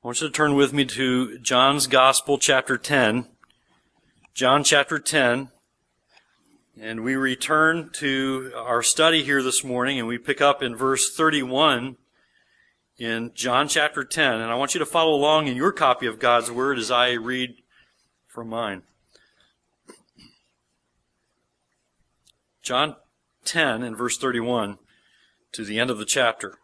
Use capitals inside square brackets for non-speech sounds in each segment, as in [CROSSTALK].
I want you to turn with me to John's Gospel, chapter 10. John chapter 10. And we return to our study here this morning, and we pick up in verse 31 in John chapter 10. And I want you to follow along in your copy of God's Word as I read from mine. John 10 and verse 31 to the end of the chapter.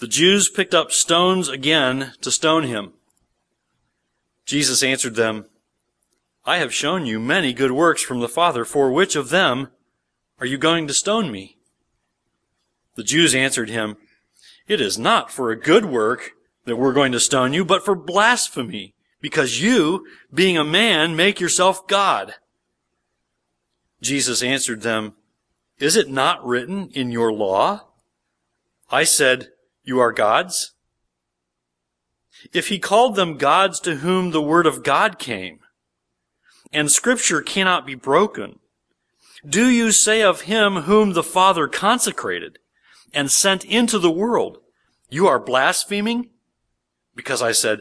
The Jews picked up stones again to stone him. Jesus answered them, I have shown you many good works from the Father. For which of them are you going to stone me? The Jews answered him, It is not for a good work that we're going to stone you, but for blasphemy, because you, being a man, make yourself God. Jesus answered them, Is it not written in your law? I said, you are gods? If he called them gods to whom the word of God came, and scripture cannot be broken, do you say of him whom the Father consecrated and sent into the world, you are blaspheming? Because I said,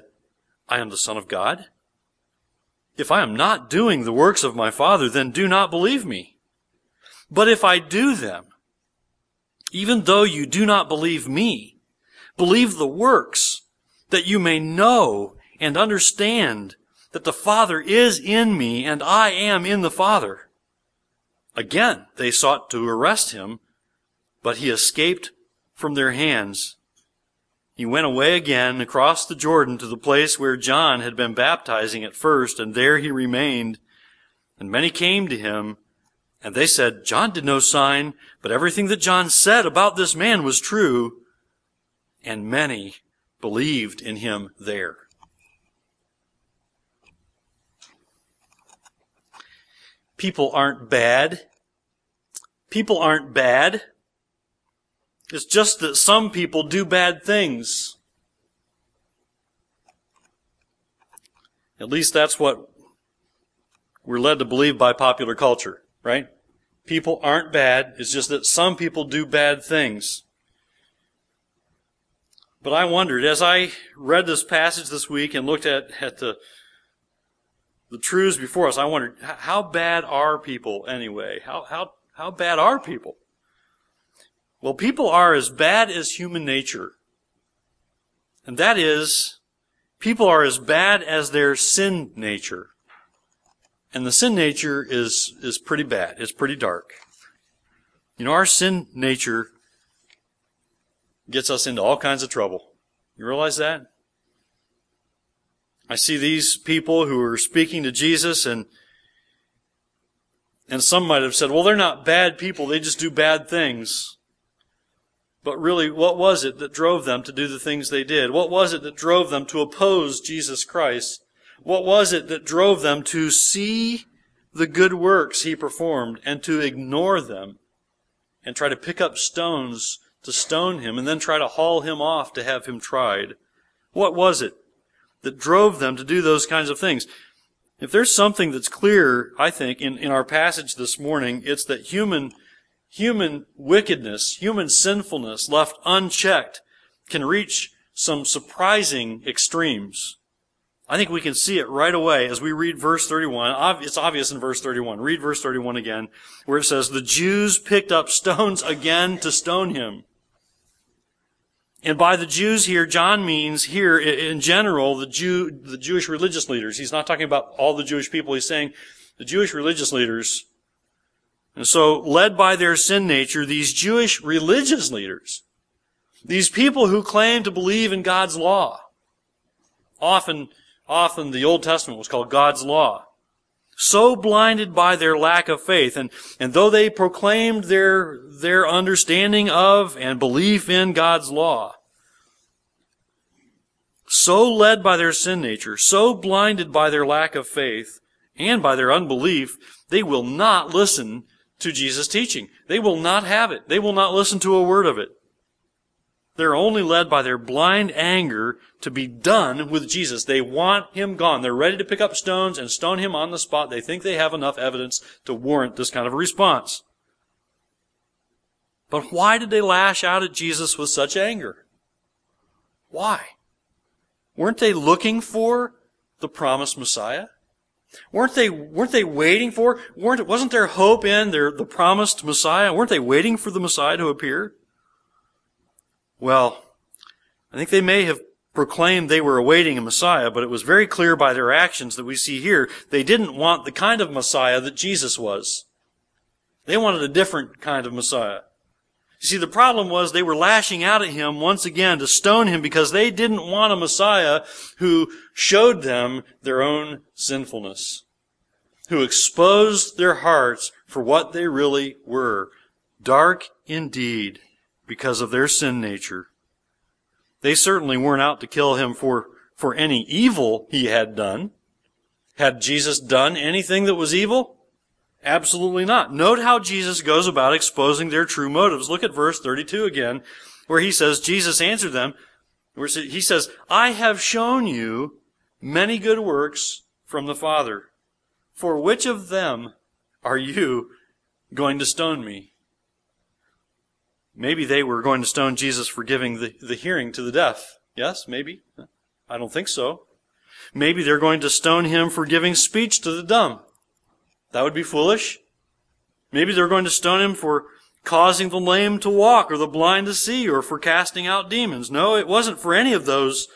I am the Son of God? If I am not doing the works of my Father, then do not believe me. But if I do them, even though you do not believe me, Believe the works, that you may know and understand that the Father is in me and I am in the Father. Again, they sought to arrest him, but he escaped from their hands. He went away again across the Jordan to the place where John had been baptizing at first, and there he remained. And many came to him, and they said, John did no sign, but everything that John said about this man was true and many believed in him there. People aren't bad. People aren't bad. It's just that some people do bad things. At least that's what we're led to believe by popular culture, right? People aren't bad. It's just that some people do bad things. But I wondered, as I read this passage this week and looked at, at the, the truths before us, I wondered, how bad are people anyway? How, how, how bad are people? Well, people are as bad as human nature. And that is, people are as bad as their sin nature. And the sin nature is, is pretty bad. It's pretty dark. You know, our sin nature gets us into all kinds of trouble. You realize that? I see these people who are speaking to Jesus and and some might have said, well, they're not bad people, they just do bad things. But really, what was it that drove them to do the things they did? What was it that drove them to oppose Jesus Christ? What was it that drove them to see the good works he performed and to ignore them and try to pick up stones to stone him and then try to haul him off to have him tried. What was it that drove them to do those kinds of things? If there's something that's clear, I think, in, in our passage this morning, it's that human, human wickedness, human sinfulness left unchecked can reach some surprising extremes. I think we can see it right away as we read verse 31. It's obvious in verse 31. Read verse 31 again, where it says, The Jews picked up stones again to stone him. And by the Jews here, John means here in general the Jew, the Jewish religious leaders. He's not talking about all the Jewish people. He's saying the Jewish religious leaders. And so, led by their sin nature, these Jewish religious leaders, these people who claim to believe in God's law, often, often the Old Testament was called God's law so blinded by their lack of faith. And, and though they proclaimed their, their understanding of and belief in God's law, so led by their sin nature, so blinded by their lack of faith and by their unbelief, they will not listen to Jesus' teaching. They will not have it. They will not listen to a word of it. They're only led by their blind anger to be done with Jesus. They want him gone. They're ready to pick up stones and stone him on the spot. They think they have enough evidence to warrant this kind of a response. But why did they lash out at Jesus with such anger? Why? Weren't they looking for the promised Messiah? Weren't they, weren't they waiting for, weren't, wasn't there hope in their, the promised Messiah? Weren't they waiting for the Messiah to appear? Well, I think they may have proclaimed they were awaiting a Messiah, but it was very clear by their actions that we see here, they didn't want the kind of Messiah that Jesus was. They wanted a different kind of Messiah. You see, the problem was they were lashing out at him once again to stone him because they didn't want a Messiah who showed them their own sinfulness, who exposed their hearts for what they really were. Dark indeed because of their sin nature. They certainly weren't out to kill him for, for any evil he had done. Had Jesus done anything that was evil? Absolutely not. Note how Jesus goes about exposing their true motives. Look at verse 32 again, where he says, Jesus answered them, where he says, I have shown you many good works from the Father. For which of them are you going to stone me? Maybe they were going to stone Jesus for giving the, the hearing to the deaf. Yes, maybe. I don't think so. Maybe they're going to stone him for giving speech to the dumb. That would be foolish. Maybe they're going to stone him for causing the lame to walk or the blind to see or for casting out demons. No, it wasn't for any of those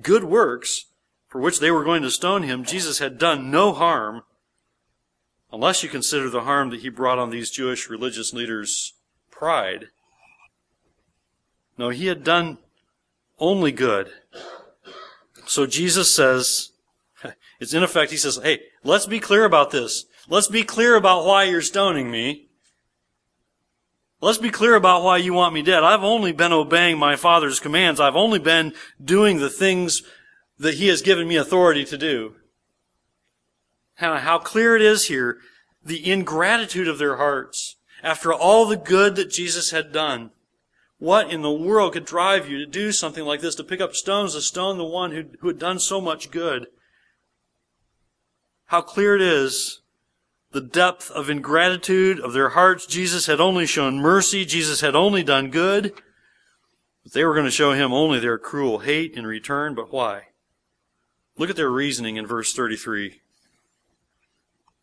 good works for which they were going to stone him. Jesus had done no harm unless you consider the harm that he brought on these Jewish religious leaders' pride. No, he had done only good. So Jesus says, [LAUGHS] it's in effect, he says, hey, let's be clear about this. Let's be clear about why you're stoning me. Let's be clear about why you want me dead. I've only been obeying my Father's commands. I've only been doing the things that He has given me authority to do. How, how clear it is here, the ingratitude of their hearts after all the good that Jesus had done. What in the world could drive you to do something like this, to pick up stones to stone the one who, who had done so much good? How clear it is the depth of ingratitude of their hearts. Jesus had only shown mercy. Jesus had only done good. But they were going to show him only their cruel hate in return. But why? Look at their reasoning in verse 33.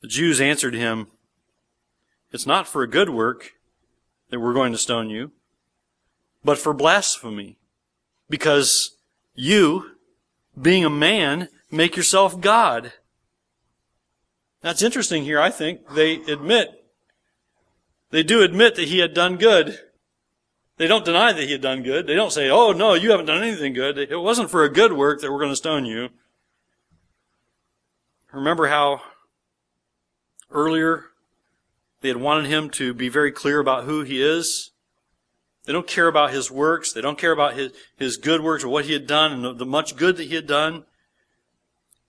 The Jews answered him, It's not for a good work that we're going to stone you, but for blasphemy. Because you, being a man, make yourself God. That's interesting here, I think. They admit, they do admit that he had done good. They don't deny that he had done good. They don't say, oh no, you haven't done anything good. It wasn't for a good work that we're going to stone you. Remember how earlier they had wanted him to be very clear about who he is? They don't care about his works. They don't care about his, his good works or what he had done and the, the much good that he had done.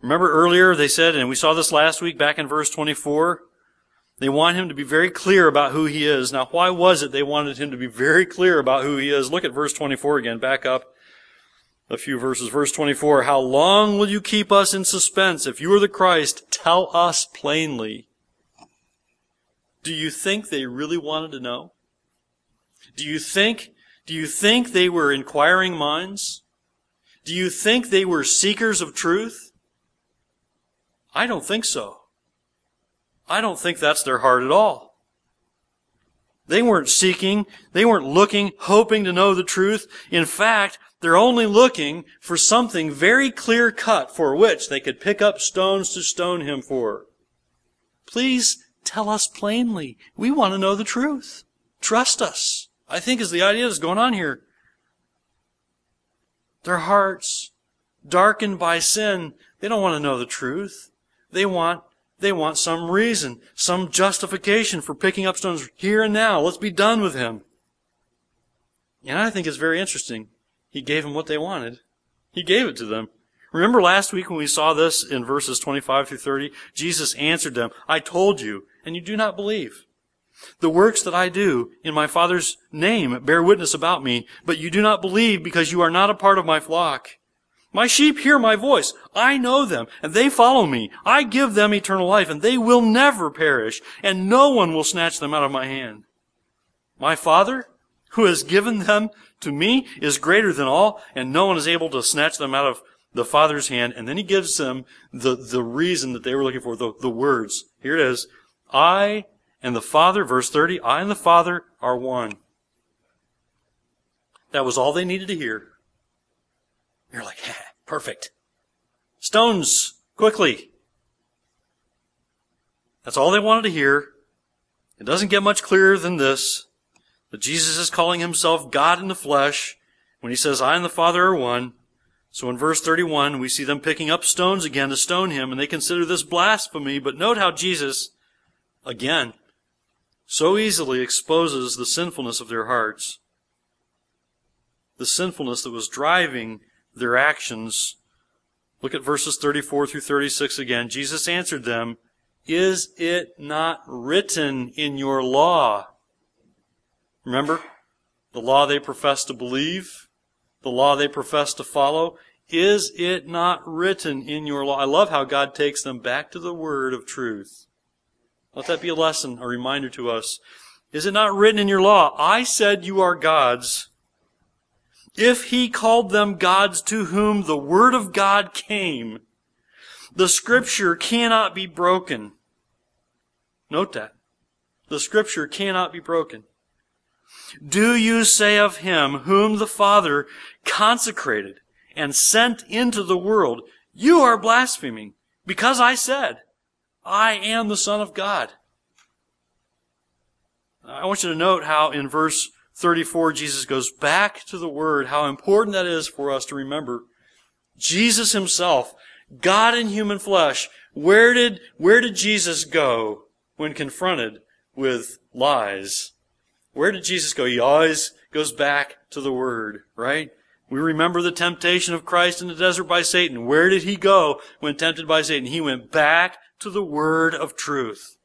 Remember earlier they said, and we saw this last week back in verse 24, they want him to be very clear about who he is. Now, why was it they wanted him to be very clear about who he is? Look at verse 24 again, back up a few verses. Verse 24, How long will you keep us in suspense? If you are the Christ, tell us plainly. Do you think they really wanted to know? Do you think, do you think they were inquiring minds? Do you think they were seekers of truth? I don't think so. I don't think that's their heart at all. They weren't seeking, they weren't looking, hoping to know the truth. In fact, they're only looking for something very clear cut for which they could pick up stones to stone him for. Please tell us plainly. We want to know the truth. Trust us. I think is the idea that's going on here. Their hearts, darkened by sin, they don't want to know the truth. They want, they want some reason, some justification for picking up stones here and now. Let's be done with him. And I think it's very interesting. He gave them what they wanted. He gave it to them. Remember last week when we saw this in verses 25 through 30? Jesus answered them, I told you, and you do not believe. The works that I do in my Father's name bear witness about me, but you do not believe because you are not a part of my flock. My sheep hear my voice. I know them, and they follow me. I give them eternal life, and they will never perish, and no one will snatch them out of my hand. My Father, who has given them to me is greater than all, and no one is able to snatch them out of the Father's hand. And then he gives them the, the reason that they were looking for, the, the words. Here it is. I and the Father, verse 30, I and the Father are one. That was all they needed to hear. You're like, perfect. Stones, quickly. That's all they wanted to hear. It doesn't get much clearer than this. That Jesus is calling himself God in the flesh when he says, I and the Father are one. So in verse 31, we see them picking up stones again to stone him, and they consider this blasphemy. But note how Jesus, again, so easily exposes the sinfulness of their hearts. The sinfulness that was driving their actions. Look at verses 34 through 36 again. Jesus answered them, Is it not written in your law? Remember? The law they profess to believe, the law they profess to follow. Is it not written in your law? I love how God takes them back to the word of truth. Let that be a lesson, a reminder to us. Is it not written in your law? I said you are gods. If he called them gods to whom the word of God came, the scripture cannot be broken. Note that. The scripture cannot be broken. Do you say of him whom the Father consecrated and sent into the world, you are blaspheming because I said, I am the Son of God. I want you to note how in verse 34 Jesus goes back to the Word, how important that is for us to remember. Jesus himself, God in human flesh, where did, where did Jesus go when confronted with lies? Where did Jesus go? He always goes back to the Word, right? We remember the temptation of Christ in the desert by Satan. Where did he go when tempted by Satan? He went back to the Word of truth.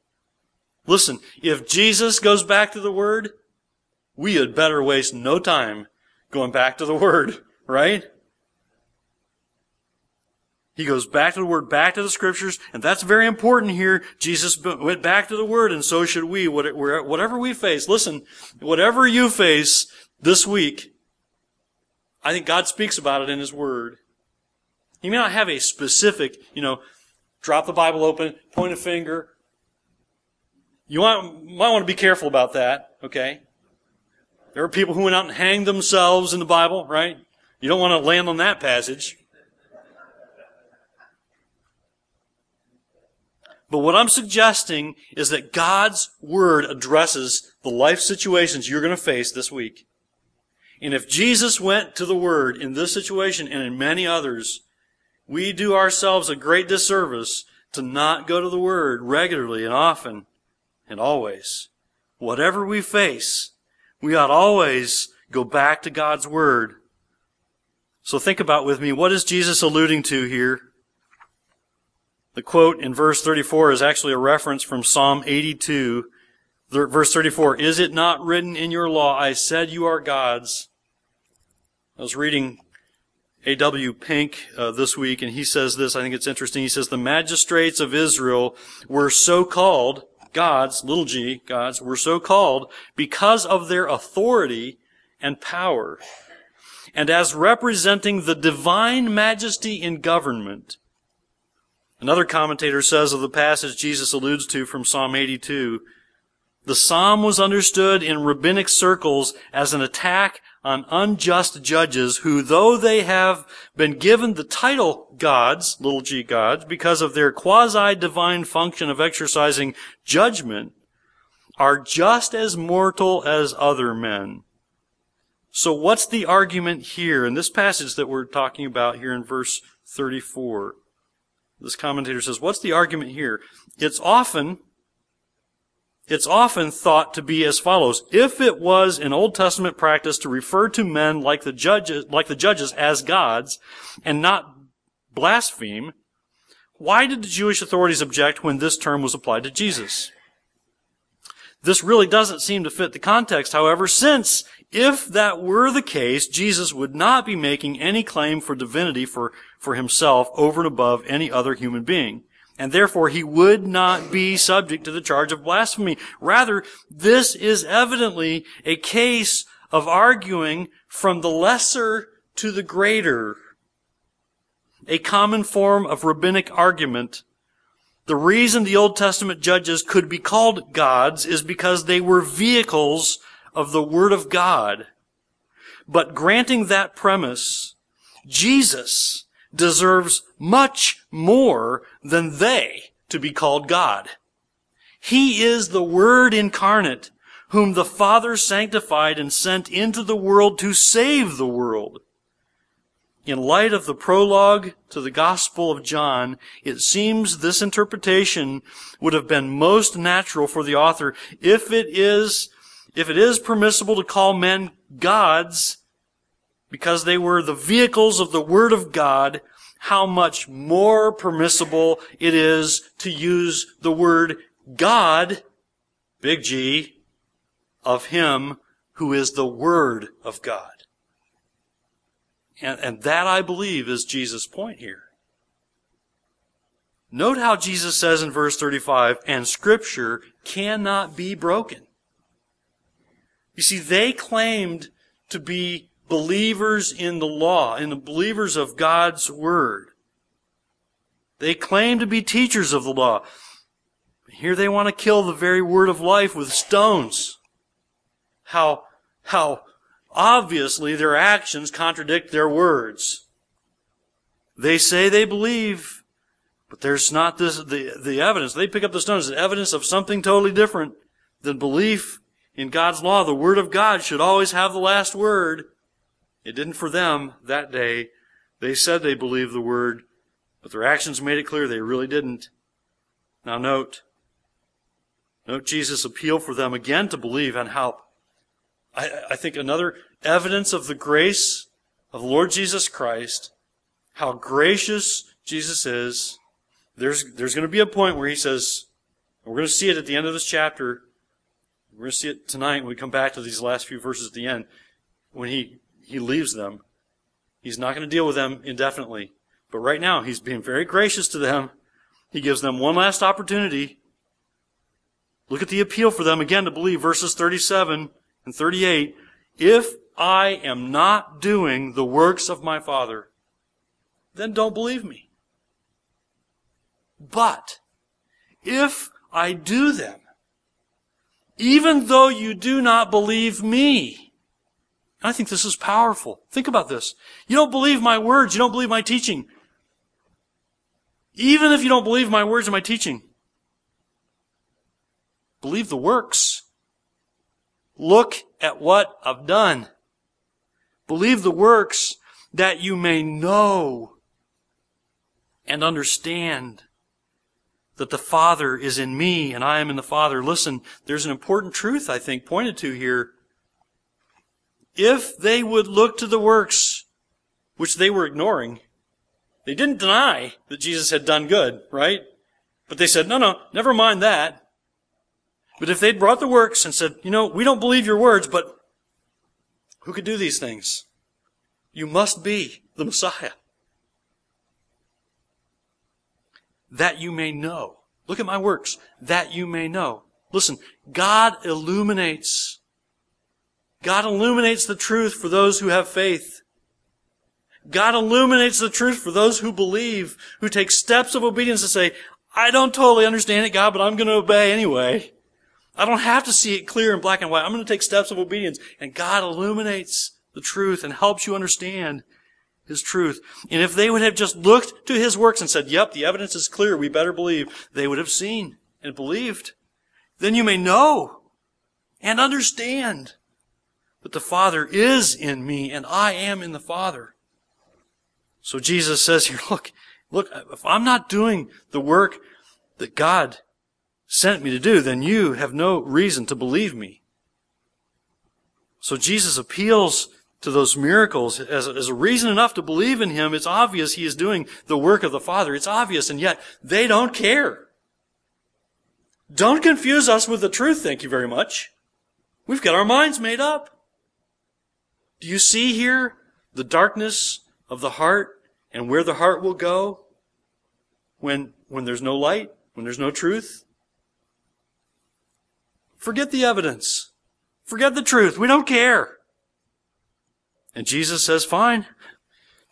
Listen, if Jesus goes back to the Word, we had better waste no time going back to the Word, right? He goes back to the Word, back to the Scriptures, and that's very important here. Jesus went back to the Word, and so should we. Whatever we face, listen, whatever you face this week, I think God speaks about it in His Word. He may not have a specific, you know, drop the Bible open, point a finger. You might want to be careful about that, okay? There are people who went out and hanged themselves in the Bible, right? You don't want to land on that passage. But what I'm suggesting is that God's Word addresses the life situations you're going to face this week. And if Jesus went to the Word in this situation and in many others, we do ourselves a great disservice to not go to the Word regularly and often and always. Whatever we face, we ought always go back to God's Word. So think about with me, what is Jesus alluding to here? The quote in verse 34 is actually a reference from Psalm 82. Verse 34, Is it not written in your law, I said you are gods? I was reading A.W. Pink uh, this week, and he says this, I think it's interesting. He says, The magistrates of Israel were so called, gods, little g, gods, were so called because of their authority and power. And as representing the divine majesty in government, Another commentator says of the passage Jesus alludes to from Psalm 82, the psalm was understood in rabbinic circles as an attack on unjust judges who, though they have been given the title gods, little g gods, because of their quasi-divine function of exercising judgment, are just as mortal as other men. So what's the argument here in this passage that we're talking about here in verse 34? This commentator says, what's the argument here? It's often, it's often thought to be as follows. If it was an Old Testament practice to refer to men like the judges, like the judges as gods and not blaspheme, why did the Jewish authorities object when this term was applied to Jesus? This really doesn't seem to fit the context, however, since if that were the case, Jesus would not be making any claim for divinity for, for himself over and above any other human being. And therefore, he would not be subject to the charge of blasphemy. Rather, this is evidently a case of arguing from the lesser to the greater. A common form of rabbinic argument. The reason the Old Testament judges could be called gods is because they were vehicles of the Word of God. But granting that premise, Jesus deserves much more than they to be called God. He is the Word incarnate, whom the Father sanctified and sent into the world to save the world. In light of the prologue to the Gospel of John, it seems this interpretation would have been most natural for the author if it is, if it is permissible to call men gods because they were the vehicles of the Word of God, how much more permissible it is to use the word God, big G, of Him who is the Word of God. And, and that, I believe, is Jesus' point here. Note how Jesus says in verse 35, and Scripture cannot be broken. You see, they claimed to be believers in the law, in the believers of God's Word. They claim to be teachers of the law. Here they want to kill the very word of life with stones. How, how obviously their actions contradict their words. They say they believe, but there's not this, the, the evidence. They pick up the stones as evidence of something totally different than belief in God's law. The Word of God should always have the last word. It didn't for them that day. They said they believed the word, but their actions made it clear they really didn't. Now note, note Jesus' appeal for them again to believe and help. I, I think another evidence of the grace of Lord Jesus Christ, how gracious Jesus is. There's, there's going to be a point where he says, we're going to see it at the end of this chapter. We're going to see it tonight when we come back to these last few verses at the end. When he he leaves them. He's not going to deal with them indefinitely. But right now, he's being very gracious to them. He gives them one last opportunity. Look at the appeal for them again to believe verses 37 and 38. If I am not doing the works of my Father, then don't believe me. But if I do them, even though you do not believe me, I think this is powerful. Think about this. You don't believe my words. You don't believe my teaching. Even if you don't believe my words and my teaching, believe the works. Look at what I've done. Believe the works that you may know and understand that the Father is in me and I am in the Father. Listen, there's an important truth, I think, pointed to here if they would look to the works which they were ignoring, they didn't deny that Jesus had done good, right? But they said, no, no, never mind that. But if they'd brought the works and said, you know, we don't believe your words, but who could do these things? You must be the Messiah. That you may know. Look at my works. That you may know. Listen, God illuminates God illuminates the truth for those who have faith. God illuminates the truth for those who believe, who take steps of obedience to say, I don't totally understand it, God, but I'm going to obey anyway. I don't have to see it clear in black and white. I'm going to take steps of obedience. And God illuminates the truth and helps you understand His truth. And if they would have just looked to His works and said, yep, the evidence is clear, we better believe, they would have seen and believed. Then you may know and understand but the Father is in me and I am in the Father. So Jesus says here, [LAUGHS] look, look, if I'm not doing the work that God sent me to do, then you have no reason to believe me. So Jesus appeals to those miracles as, as a reason enough to believe in Him. It's obvious He is doing the work of the Father. It's obvious, and yet they don't care. Don't confuse us with the truth, thank you very much. We've got our minds made up. Do you see here the darkness of the heart and where the heart will go when, when there's no light, when there's no truth? Forget the evidence. Forget the truth. We don't care. And Jesus says, fine.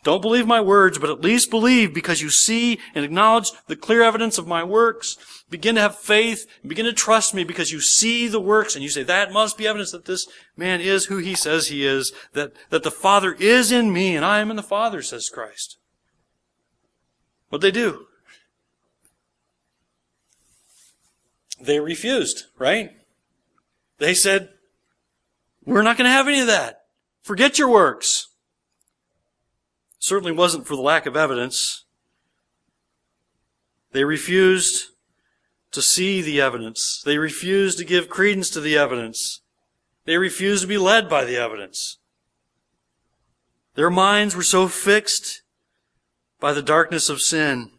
Don't believe my words, but at least believe because you see and acknowledge the clear evidence of my works. Begin to have faith and begin to trust me because you see the works and you say, that must be evidence that this man is who he says he is, that, that the Father is in me and I am in the Father, says Christ. What they do? They refused, right? They said, we're not going to have any of that. Forget your works. Certainly wasn't for the lack of evidence. They refused to see the evidence. They refused to give credence to the evidence. They refused to be led by the evidence. Their minds were so fixed by the darkness of sin,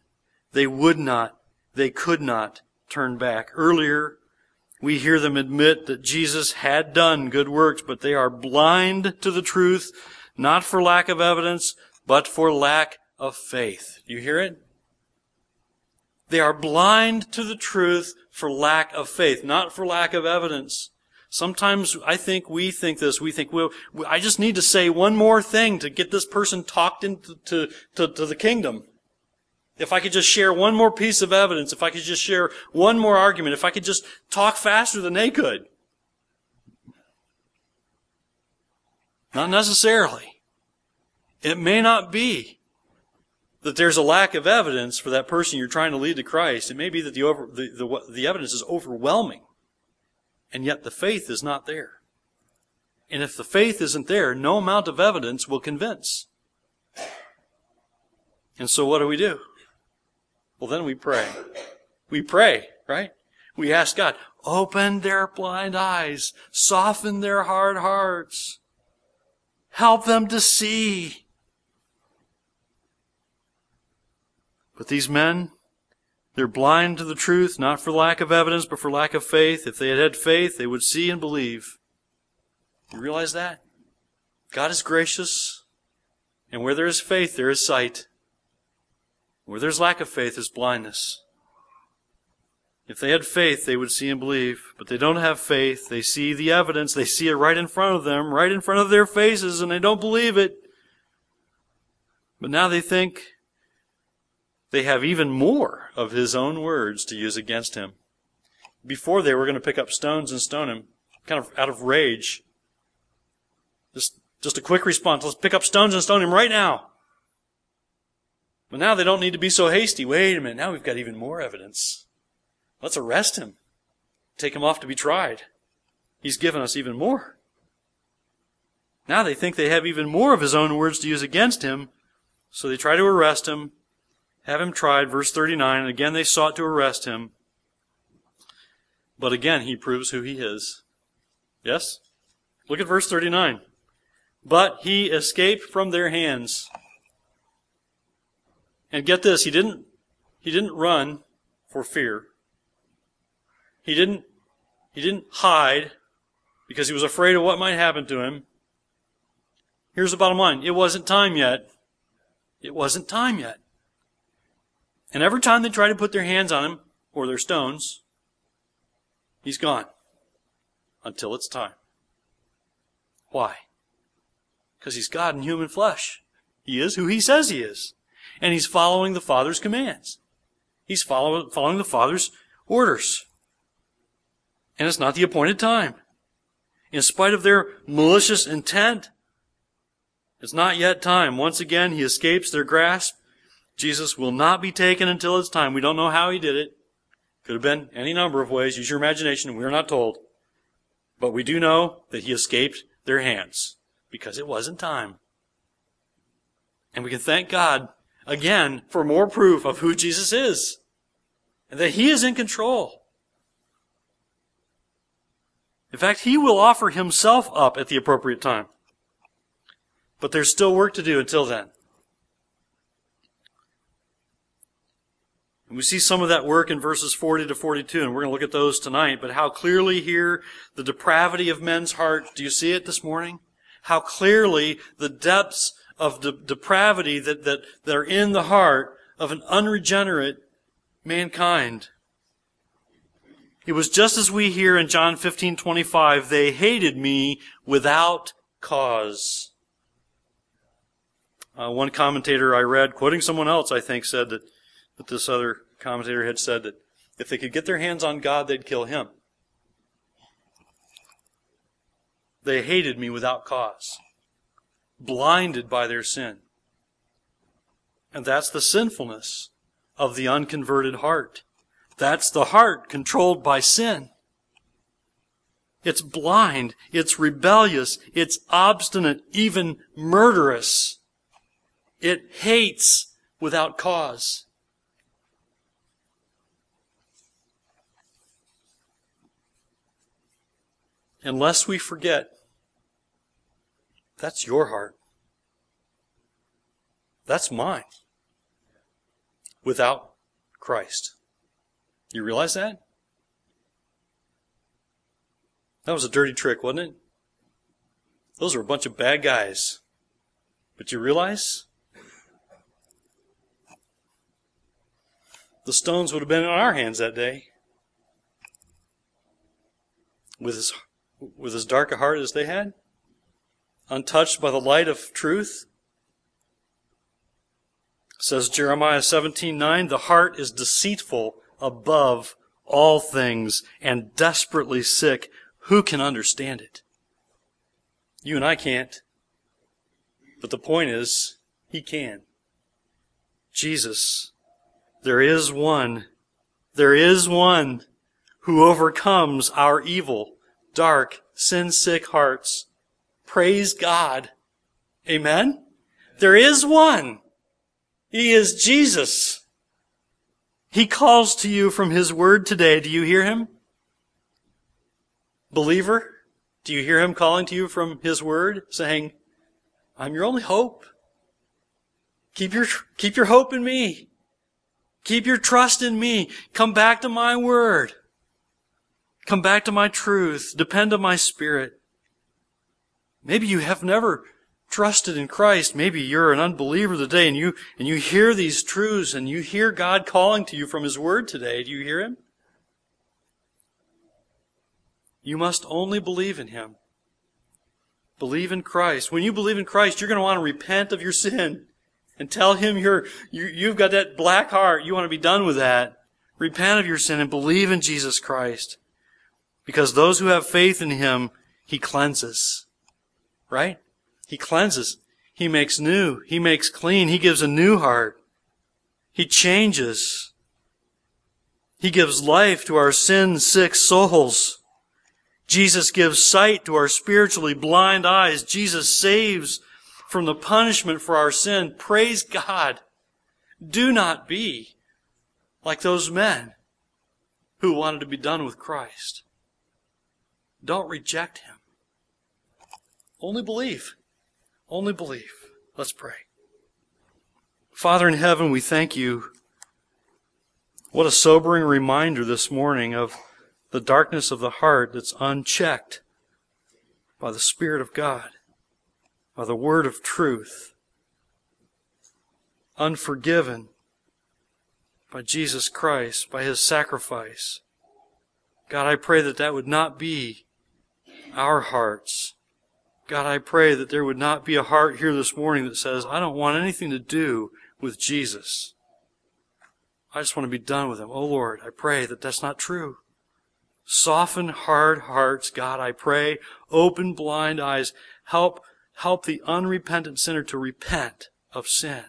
they would not, they could not turn back. Earlier, we hear them admit that Jesus had done good works, but they are blind to the truth, not for lack of evidence, but for lack of faith. You hear it? They are blind to the truth for lack of faith, not for lack of evidence. Sometimes I think we think this. We think, well, I just need to say one more thing to get this person talked into to, to, to the kingdom. If I could just share one more piece of evidence, if I could just share one more argument, if I could just talk faster than they could. Not necessarily. It may not be that there's a lack of evidence for that person you're trying to lead to Christ. It may be that the, over, the, the, the evidence is overwhelming, and yet the faith is not there. And if the faith isn't there, no amount of evidence will convince. And so what do we do? Well, then we pray. We pray, right? We ask God, open their blind eyes, soften their hard hearts, help them to see. But these men, they're blind to the truth, not for lack of evidence, but for lack of faith. If they had had faith, they would see and believe. You realize that? God is gracious, and where there is faith, there is sight. Where there's lack of faith is blindness. If they had faith, they would see and believe. But they don't have faith. They see the evidence. They see it right in front of them, right in front of their faces, and they don't believe it. But now they think they have even more of his own words to use against him. Before they were going to pick up stones and stone him, kind of out of rage. Just, just a quick response. Let's pick up stones and stone him right now. But now they don't need to be so hasty. Wait a minute. Now we've got even more evidence. Let's arrest him. Take him off to be tried. He's given us even more. Now they think they have even more of his own words to use against him, so they try to arrest him have him tried. Verse 39. And again they sought to arrest him. But again he proves who he is. Yes? Look at verse 39. But he escaped from their hands. And get this, he didn't, he didn't run for fear. He didn't, he didn't hide because he was afraid of what might happen to him. Here's the bottom line. It wasn't time yet. It wasn't time yet. And every time they try to put their hands on him, or their stones, he's gone. Until it's time. Why? Because he's God in human flesh. He is who he says he is. And he's following the Father's commands. He's follow, following the Father's orders. And it's not the appointed time. In spite of their malicious intent, it's not yet time. Once again, he escapes their grasp Jesus will not be taken until it's time. We don't know how he did it. Could have been any number of ways. Use your imagination. We're not told. But we do know that he escaped their hands because it wasn't time. And we can thank God again for more proof of who Jesus is and that he is in control. In fact, he will offer himself up at the appropriate time. But there's still work to do until then. And we see some of that work in verses 40 to 42, and we're going to look at those tonight. But how clearly here the depravity of men's hearts. Do you see it this morning? How clearly the depths of the depravity that, that, that are in the heart of an unregenerate mankind. It was just as we hear in John 15, 25, they hated me without cause. Uh, one commentator I read, quoting someone else, I think, said that, that this other commentator had said that if they could get their hands on God, they'd kill him. They hated me without cause, blinded by their sin. And that's the sinfulness of the unconverted heart. That's the heart controlled by sin. It's blind, it's rebellious, it's obstinate, even murderous. It hates without cause. Unless we forget, that's your heart. That's mine. Without Christ. You realize that? That was a dirty trick, wasn't it? Those were a bunch of bad guys. But you realize? The stones would have been in our hands that day. With as, with as dark a heart as they had. Untouched by the light of truth. Says Jeremiah 17:9, the heart is deceitful above all things and desperately sick. Who can understand it? You and I can't. But the point is, He can. Jesus, there is one, there is one who overcomes our evil, dark, sin sick hearts. Praise God. Amen? There is one. He is Jesus. He calls to you from His Word today. Do you hear Him? Believer, do you hear Him calling to you from His Word, saying, I'm your only hope. Keep your, keep your hope in me. Keep your trust in me. Come back to my Word. Come back to my truth. Depend on my Spirit. Maybe you have never trusted in Christ, maybe you're an unbeliever today and you, and you hear these truths and you hear God calling to you from His Word today. Do you hear Him? You must only believe in Him. Believe in Christ. When you believe in Christ, you're going to want to repent of your sin and tell Him you're, you, you've got that black heart. You want to be done with that. Repent of your sin and believe in Jesus Christ. Because those who have faith in Him, He cleanses. Right? He cleanses. He makes new. He makes clean. He gives a new heart. He changes. He gives life to our sin sick souls. Jesus gives sight to our spiritually blind eyes. Jesus saves from the punishment for our sin. Praise God. Do not be like those men who wanted to be done with Christ. Don't reject Him. Only believe. Only believe. Let's pray. Father in heaven, we thank you. What a sobering reminder this morning of the darkness of the heart that's unchecked by the Spirit of God, by the word of truth, unforgiven by Jesus Christ, by His sacrifice. God, I pray that that would not be our hearts. God, I pray that there would not be a heart here this morning that says, I don't want anything to do with Jesus. I just want to be done with him. Oh Lord, I pray that that's not true. Soften hard hearts, God, I pray. Open blind eyes. Help, help the unrepentant sinner to repent of sin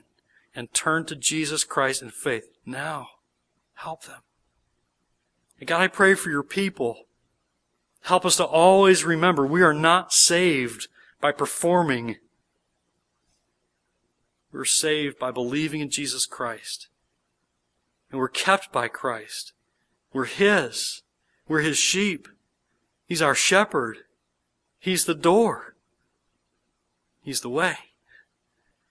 and turn to Jesus Christ in faith. Now, help them. And God, I pray for your people. Help us to always remember we are not saved by performing. We're saved by believing in Jesus Christ. And we're kept by Christ. We're His. We're His sheep. He's our shepherd. He's the door. He's the way.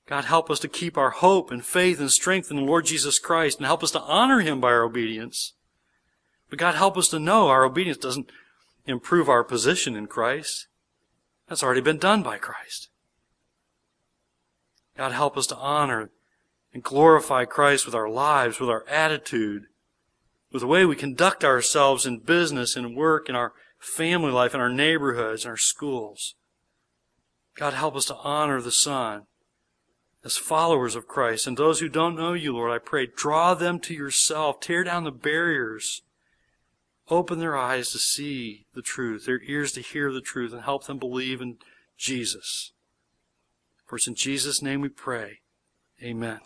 God, help us to keep our hope and faith and strength in the Lord Jesus Christ and help us to honor Him by our obedience. But God, help us to know our obedience doesn't improve our position in Christ. That's already been done by Christ. God, help us to honor and glorify Christ with our lives, with our attitude, with the way we conduct ourselves in business and work, in our family life, in our neighborhoods, in our schools. God, help us to honor the Son as followers of Christ. And those who don't know you, Lord, I pray, draw them to yourself. Tear down the barriers. Open their eyes to see the truth, their ears to hear the truth, and help them believe in Jesus. For it's in Jesus' name we pray. Amen.